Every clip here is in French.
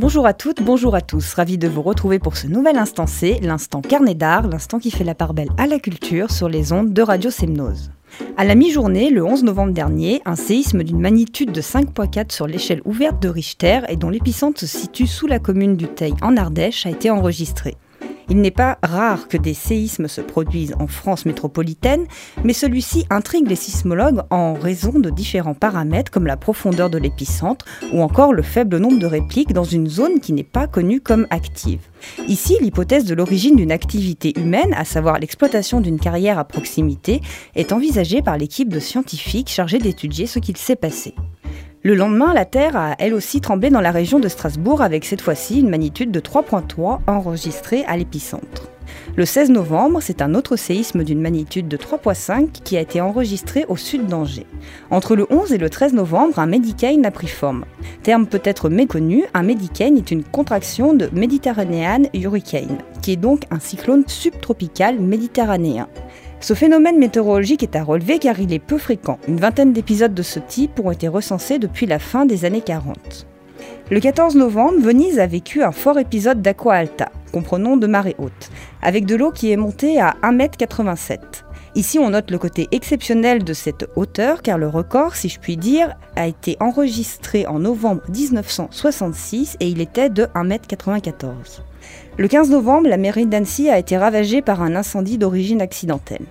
Bonjour à toutes, bonjour à tous. Ravi de vous retrouver pour ce nouvel instant C, l'instant carnet d'art, l'instant qui fait la part belle à la culture sur les ondes de Radio Semnose. À la mi-journée, le 11 novembre dernier, un séisme d'une magnitude de 5.4 sur l'échelle ouverte de Richter et dont l'épicentre se situe sous la commune du Teil en Ardèche a été enregistré. Il n'est pas rare que des séismes se produisent en France métropolitaine, mais celui-ci intrigue les sismologues en raison de différents paramètres comme la profondeur de l'épicentre ou encore le faible nombre de répliques dans une zone qui n'est pas connue comme active. Ici, l'hypothèse de l'origine d'une activité humaine, à savoir l'exploitation d'une carrière à proximité, est envisagée par l'équipe de scientifiques chargée d'étudier ce qu'il s'est passé. Le lendemain, la Terre a elle aussi tremblé dans la région de Strasbourg avec cette fois-ci une magnitude de 3.3 enregistrée à l'épicentre. Le 16 novembre, c'est un autre séisme d'une magnitude de 3.5 qui a été enregistré au sud d'Angers. Entre le 11 et le 13 novembre, un Medicane a pris forme. Terme peut-être méconnu, un Medicane est une contraction de Mediterranean Hurricane, qui est donc un cyclone subtropical méditerranéen. Ce phénomène météorologique est à relever car il est peu fréquent. Une vingtaine d'épisodes de ce type ont été recensés depuis la fin des années 40. Le 14 novembre, Venise a vécu un fort épisode d'aqua alta, comprenant de marée haute, avec de l'eau qui est montée à 1m87. Ici, on note le côté exceptionnel de cette hauteur car le record, si je puis dire, a été enregistré en novembre 1966 et il était de 1m94. Le 15 novembre, la mairie d'Annecy a été ravagée par un incendie d'origine accidentelle.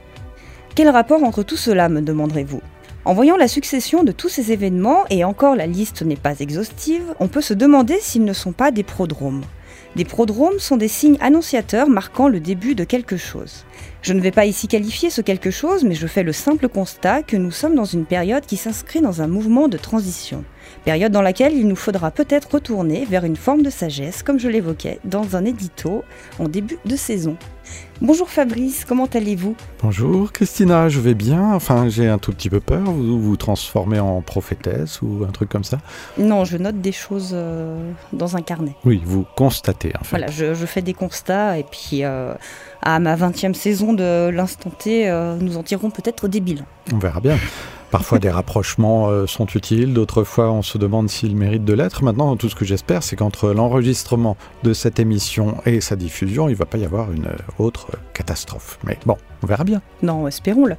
Quel rapport entre tout cela, me demanderez-vous? En voyant la succession de tous ces événements, et encore la liste n'est pas exhaustive, on peut se demander s'ils ne sont pas des prodromes. Des prodromes sont des signes annonciateurs marquant le début de quelque chose. Je ne vais pas ici qualifier ce quelque chose, mais je fais le simple constat que nous sommes dans une période qui s'inscrit dans un mouvement de transition. Période dans laquelle il nous faudra peut-être retourner vers une forme de sagesse, comme je l'évoquais dans un édito en début de saison. Bonjour Fabrice, comment allez-vous? Bonjour Christina, je vais bien. Enfin, j'ai un tout petit peu peur. Vous vous transformez en prophétesse ou un truc comme ça? Non, je note des choses euh, dans un carnet. Oui, vous constatez en fait. Voilà, je, fais des constats et puis euh, à ma 20e saison de l'instant T, euh, nous en tirerons peut-être des bilans. On verra bien. Parfois des rapprochements euh, sont utiles, d'autres fois on se demande s'ils méritent de l'être. Maintenant, tout ce que j'espère, c'est qu'entre l'enregistrement de cette émission et sa diffusion, il ne va pas y avoir une autre catastrophe. Mais bon, on verra bien. Non, espérons-le.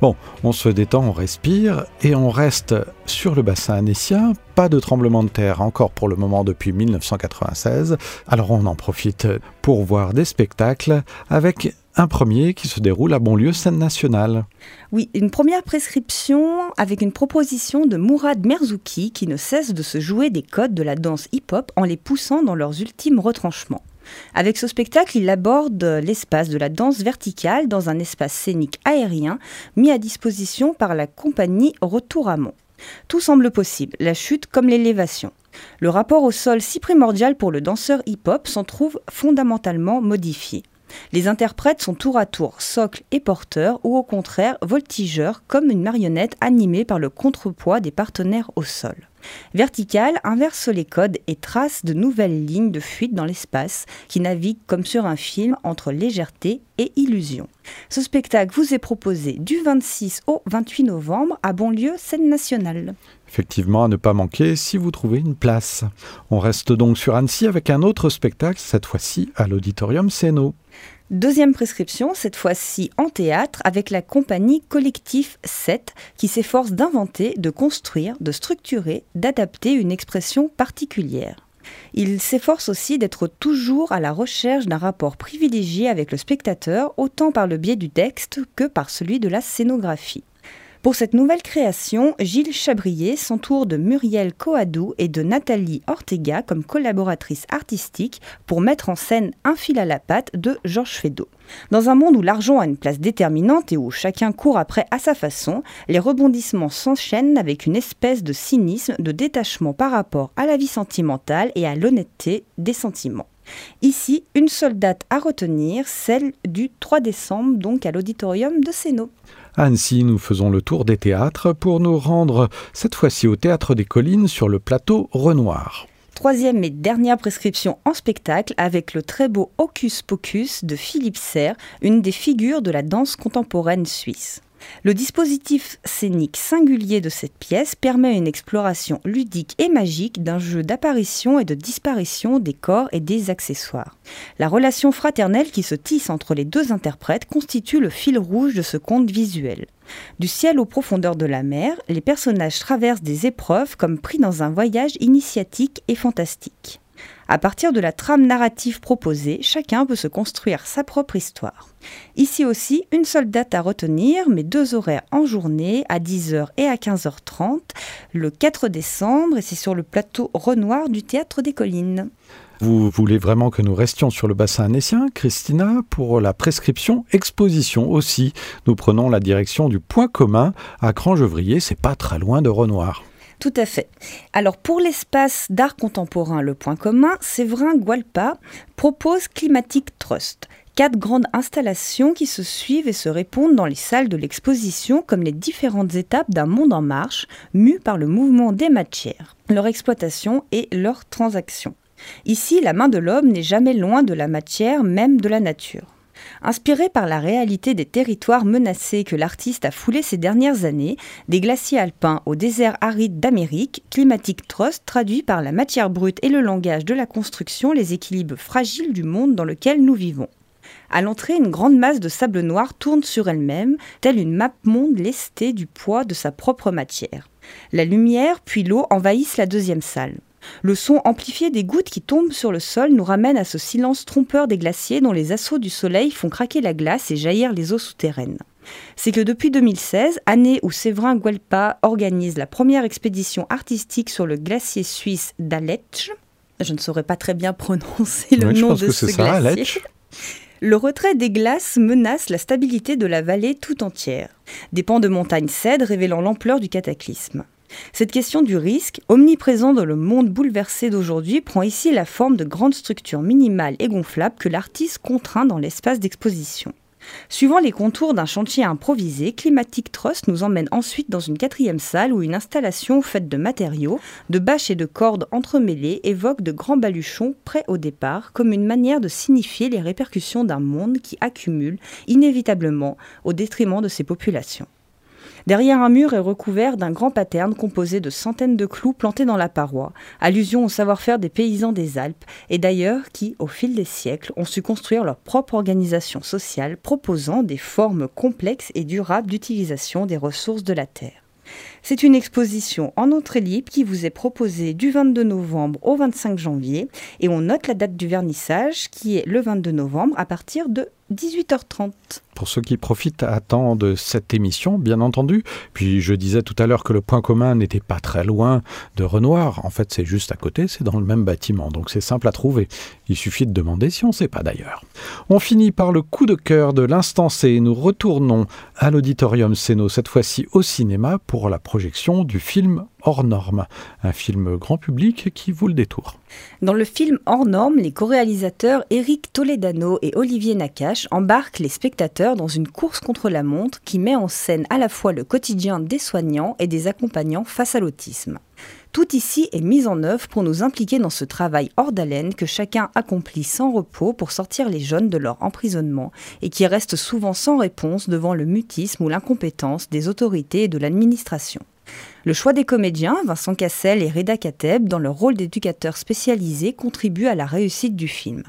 Bon, on se détend, on respire et on reste sur le bassin annécien. Pas de tremblement de terre encore pour le moment depuis 1996. Alors on en profite pour voir des spectacles avec un premier qui se déroule à Bonlieu, scène nationale. Oui, une première prescription avec une proposition de Mourad Merzouki qui ne cesse de se jouer des codes de la danse hip-hop en les poussant dans leurs ultimes retranchements. Avec ce spectacle, il aborde l'espace de la danse verticale dans un espace scénique aérien mis à disposition par la compagnie Retour à Mont. Tout semble possible, la chute comme l'élévation. Le rapport au sol si primordial pour le danseur hip-hop s'en trouve fondamentalement modifié. Les interprètes sont tour à tour socle et porteurs ou au contraire voltigeurs comme une marionnette animée par le contrepoids des partenaires au sol. Vertical inverse les codes et trace de nouvelles lignes de fuite dans l'espace qui naviguent comme sur un film entre légèreté et illusion. Ce spectacle vous est proposé du 26 au 28 novembre à Bonlieu, scène nationale. Effectivement, à ne pas manquer si vous trouvez une place. On reste donc sur Annecy avec un autre spectacle, cette fois-ci à l'auditorium Céno. Deuxième prescription, cette fois-ci en théâtre, avec la compagnie Collectif 7, qui s'efforce d'inventer, de construire, de structurer, d'adapter une expression particulière. Il s'efforce aussi d'être toujours à la recherche d'un rapport privilégié avec le spectateur, autant par le biais du texte que par celui de la scénographie. Pour cette nouvelle création, Gilles Chabrier s'entoure de Muriel Coadou et de Nathalie Ortega comme collaboratrice artistique pour mettre en scène Un fil à la patte de Georges Feydeau. Dans un monde où l'argent a une place déterminante et où chacun court après à sa façon, les rebondissements s'enchaînent avec une espèce de cynisme, de détachement par rapport à la vie sentimentale et à l'honnêteté des sentiments. Ici, une seule date à retenir, celle du 3 décembre, donc à l'auditorium de Sénaux. À Annecy, nous faisons le tour des théâtres pour nous rendre cette fois-ci au Théâtre des Collines sur le plateau Renoir. Troisième et dernière prescription en spectacle avec le très beau Hocus Pocus de Philippe Serre, une des figures de la danse contemporaine suisse. Le dispositif scénique singulier de cette pièce permet une exploration ludique et magique d'un jeu d'apparition et de disparition des corps et des accessoires. La relation fraternelle qui se tisse entre les deux interprètes constitue le fil rouge de ce conte visuel. Du ciel aux profondeurs de la mer, les personnages traversent des épreuves comme pris dans un voyage initiatique et fantastique. À partir de la trame narrative proposée, chacun peut se construire sa propre histoire. Ici aussi, une seule date à retenir, mais deux horaires en journée, à 10h et à 15h30, le 4 décembre, et c'est sur le plateau Renoir du Théâtre des Collines. Vous voulez vraiment que nous restions sur le bassin annécien, Christina Pour la prescription exposition aussi, nous prenons la direction du point commun à Crangevrier, c'est pas très loin de Renoir. Tout à fait. Alors pour l'espace d'art contemporain Le Point commun, Séverin Gualpa propose Climatic Trust. Quatre grandes installations qui se suivent et se répondent dans les salles de l'exposition comme les différentes étapes d'un monde en marche, mu par le mouvement des matières, leur exploitation et leur transaction. Ici, la main de l'homme n'est jamais loin de la matière, même de la nature. Inspiré par la réalité des territoires menacés que l'artiste a foulés ces dernières années, des glaciers alpins au désert aride d'Amérique, Climatic Trust traduit par la matière brute et le langage de la construction les équilibres fragiles du monde dans lequel nous vivons. À l'entrée, une grande masse de sable noir tourne sur elle-même, telle une map monde lestée du poids de sa propre matière. La lumière puis l'eau envahissent la deuxième salle. Le son amplifié des gouttes qui tombent sur le sol nous ramène à ce silence trompeur des glaciers dont les assauts du soleil font craquer la glace et jaillir les eaux souterraines. C'est que depuis 2016, année où Séverin Guelpa organise la première expédition artistique sur le glacier suisse d'Aletsch, je ne saurais pas très bien prononcer le nom de ce glacier. le retrait des glaces menace la stabilité de la vallée tout entière. Des pans de montagne cèdent révélant l'ampleur du cataclysme. Cette question du risque, omniprésent dans le monde bouleversé d'aujourd'hui, prend ici la forme de grandes structures minimales et gonflables que l'artiste contraint dans l'espace d'exposition. Suivant les contours d'un chantier improvisé, Climatic Trust nous emmène ensuite dans une quatrième salle où une installation faite de matériaux, de bâches et de cordes entremêlées évoque de grands baluchons prêts au départ comme une manière de signifier les répercussions d'un monde qui accumule inévitablement au détriment de ses populations. Derrière un mur est recouvert d'un grand pattern composé de centaines de clous plantés dans la paroi, allusion au savoir-faire des paysans des Alpes, et d'ailleurs qui, au fil des siècles, ont su construire leur propre organisation sociale proposant des formes complexes et durables d'utilisation des ressources de la terre. C'est une exposition en entrée libre qui vous est proposée du 22 novembre au 25 janvier et on note la date du vernissage qui est le 22 novembre à partir de 18h30 pour ceux qui profitent à temps de cette émission, bien entendu. Puis je disais tout à l'heure que le point commun n'était pas très loin de Renoir. En fait, c'est juste à côté, c'est dans le même bâtiment, donc c'est simple à trouver. Il suffit de demander si on ne sait pas d'ailleurs. On finit par le coup de cœur de l'instant C. Nous retournons à l'auditorium Céno, cette fois-ci au cinéma, pour la projection du film hors norme, un film grand public qui vous le détour. Dans le film hors norme, les co-réalisateurs Eric Toledano et Olivier Nakache embarquent les spectateurs dans une course contre la montre qui met en scène à la fois le quotidien des soignants et des accompagnants face à l'autisme. Tout ici est mis en œuvre pour nous impliquer dans ce travail hors d'haleine que chacun accomplit sans repos pour sortir les jeunes de leur emprisonnement et qui restent souvent sans réponse devant le mutisme ou l'incompétence des autorités et de l'administration. Le choix des comédiens, Vincent Cassel et Reda Kateb, dans leur rôle d'éducateurs spécialisés, contribue à la réussite du film.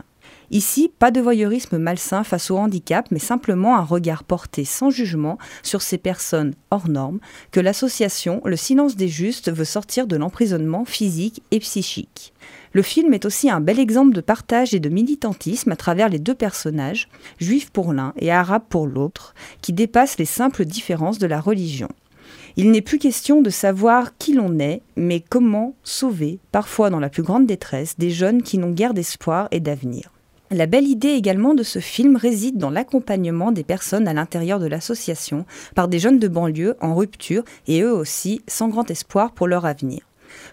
Ici, pas de voyeurisme malsain face au handicap, mais simplement un regard porté sans jugement sur ces personnes hors normes que l'association Le Silence des Justes veut sortir de l'emprisonnement physique et psychique. Le film est aussi un bel exemple de partage et de militantisme à travers les deux personnages, juifs pour l'un et arabes pour l'autre, qui dépassent les simples différences de la religion. Il n'est plus question de savoir qui l'on est, mais comment sauver, parfois dans la plus grande détresse, des jeunes qui n'ont guère d'espoir et d'avenir. La belle idée également de ce film réside dans l'accompagnement des personnes à l'intérieur de l'association par des jeunes de banlieue en rupture et eux aussi sans grand espoir pour leur avenir.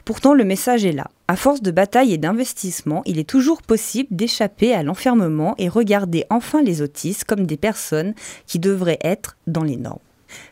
Pourtant, le message est là. À force de bataille et d'investissement, il est toujours possible d'échapper à l'enfermement et regarder enfin les autistes comme des personnes qui devraient être dans les normes.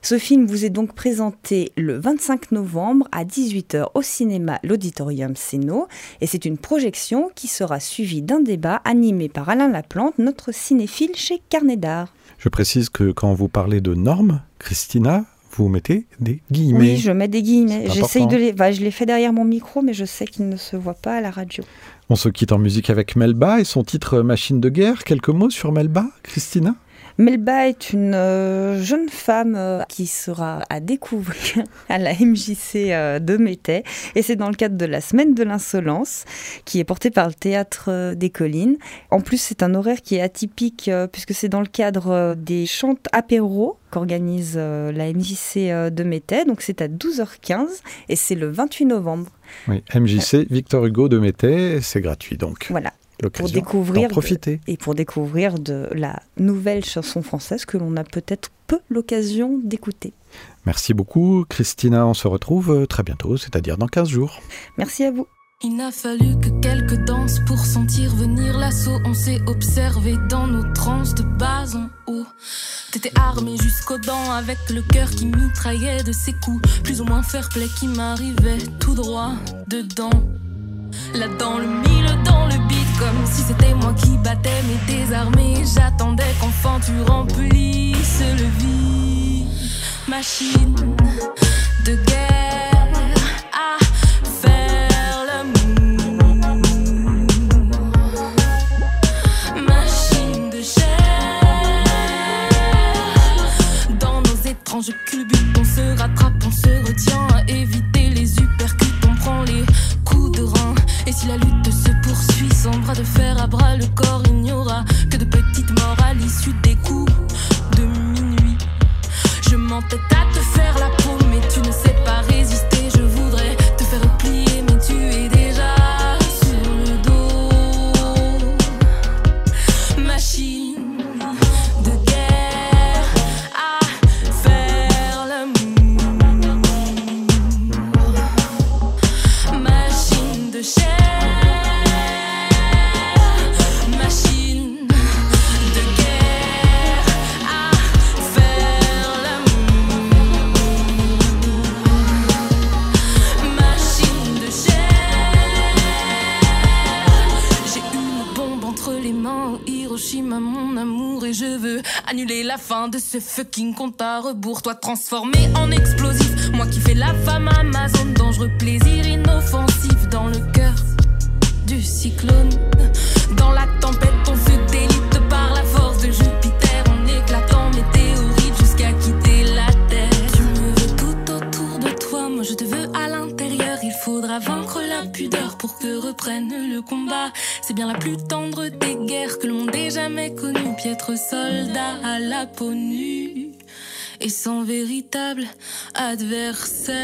Ce film vous est donc présenté le 25 novembre à 18h au cinéma L'Auditorium Séno et c'est une projection qui sera suivie d'un débat animé par Alain Laplante, notre cinéphile chez Carnet d'Art. Je précise que quand vous parlez de normes, Christina, vous mettez des guillemets. Oui, je mets des guillemets. J'essaye de les. je les fais derrière mon micro, mais je sais qu'ils ne se voient pas à la radio. On se quitte en musique avec Melba et son titre Machine de guerre. Quelques mots sur Melba, Christina? Melba est une euh, jeune femme euh, qui sera à découvrir à la MJC euh, de Métais. Et c'est dans le cadre de la Semaine de l'Insolence, qui est portée par le Théâtre des Collines. En plus, c'est un horaire qui est atypique, puisque c'est dans le cadre des chants apéros qu'organise la MJC de Métais. Donc c'est à 12h15 et c'est le 28 novembre. Oui, MJC Victor Hugo de Métais, c'est gratuit donc. Voilà pour découvrir profiter. et pour découvrir de la nouvelle chanson française que l'on a peut-être peu l'occasion d'écouter. Merci beaucoup Christina, on se retrouve euh, très bientôt, c'est-à-dire dans 15 jours. Merci à vous. Il n'a fallu que quelques danses pour sentir venir l'assaut. On s'est observé dans nos transes de bas en haut. T'étais armé jusqu'aux dents avec le cœur qui mitraillait de ses coups. Plus ou moins fair play qui m'arrivait tout droit dedans. Là dans le mille, dans le beat, comme si c'était moi qui battais mes désarmés. J'attendais qu'enfin tu remplisses le vide. Machine de guerre à faire l'amour. Machine de chair. Dans nos étranges culbutes, on se rattrape, on se retient annuler la fin de ce fucking compte à rebours. Toi transformé en explosif, moi qui fais la femme Amazon, dangereux plaisir inoffensif dans le cœur du cyclone. Dans la tempête, à l'intérieur. Il faudra vaincre la pudeur pour que reprenne le combat. C'est bien la plus tendre des guerres que monde ait jamais connue. Piètre soldat à la peau nue et sans véritable adversaire.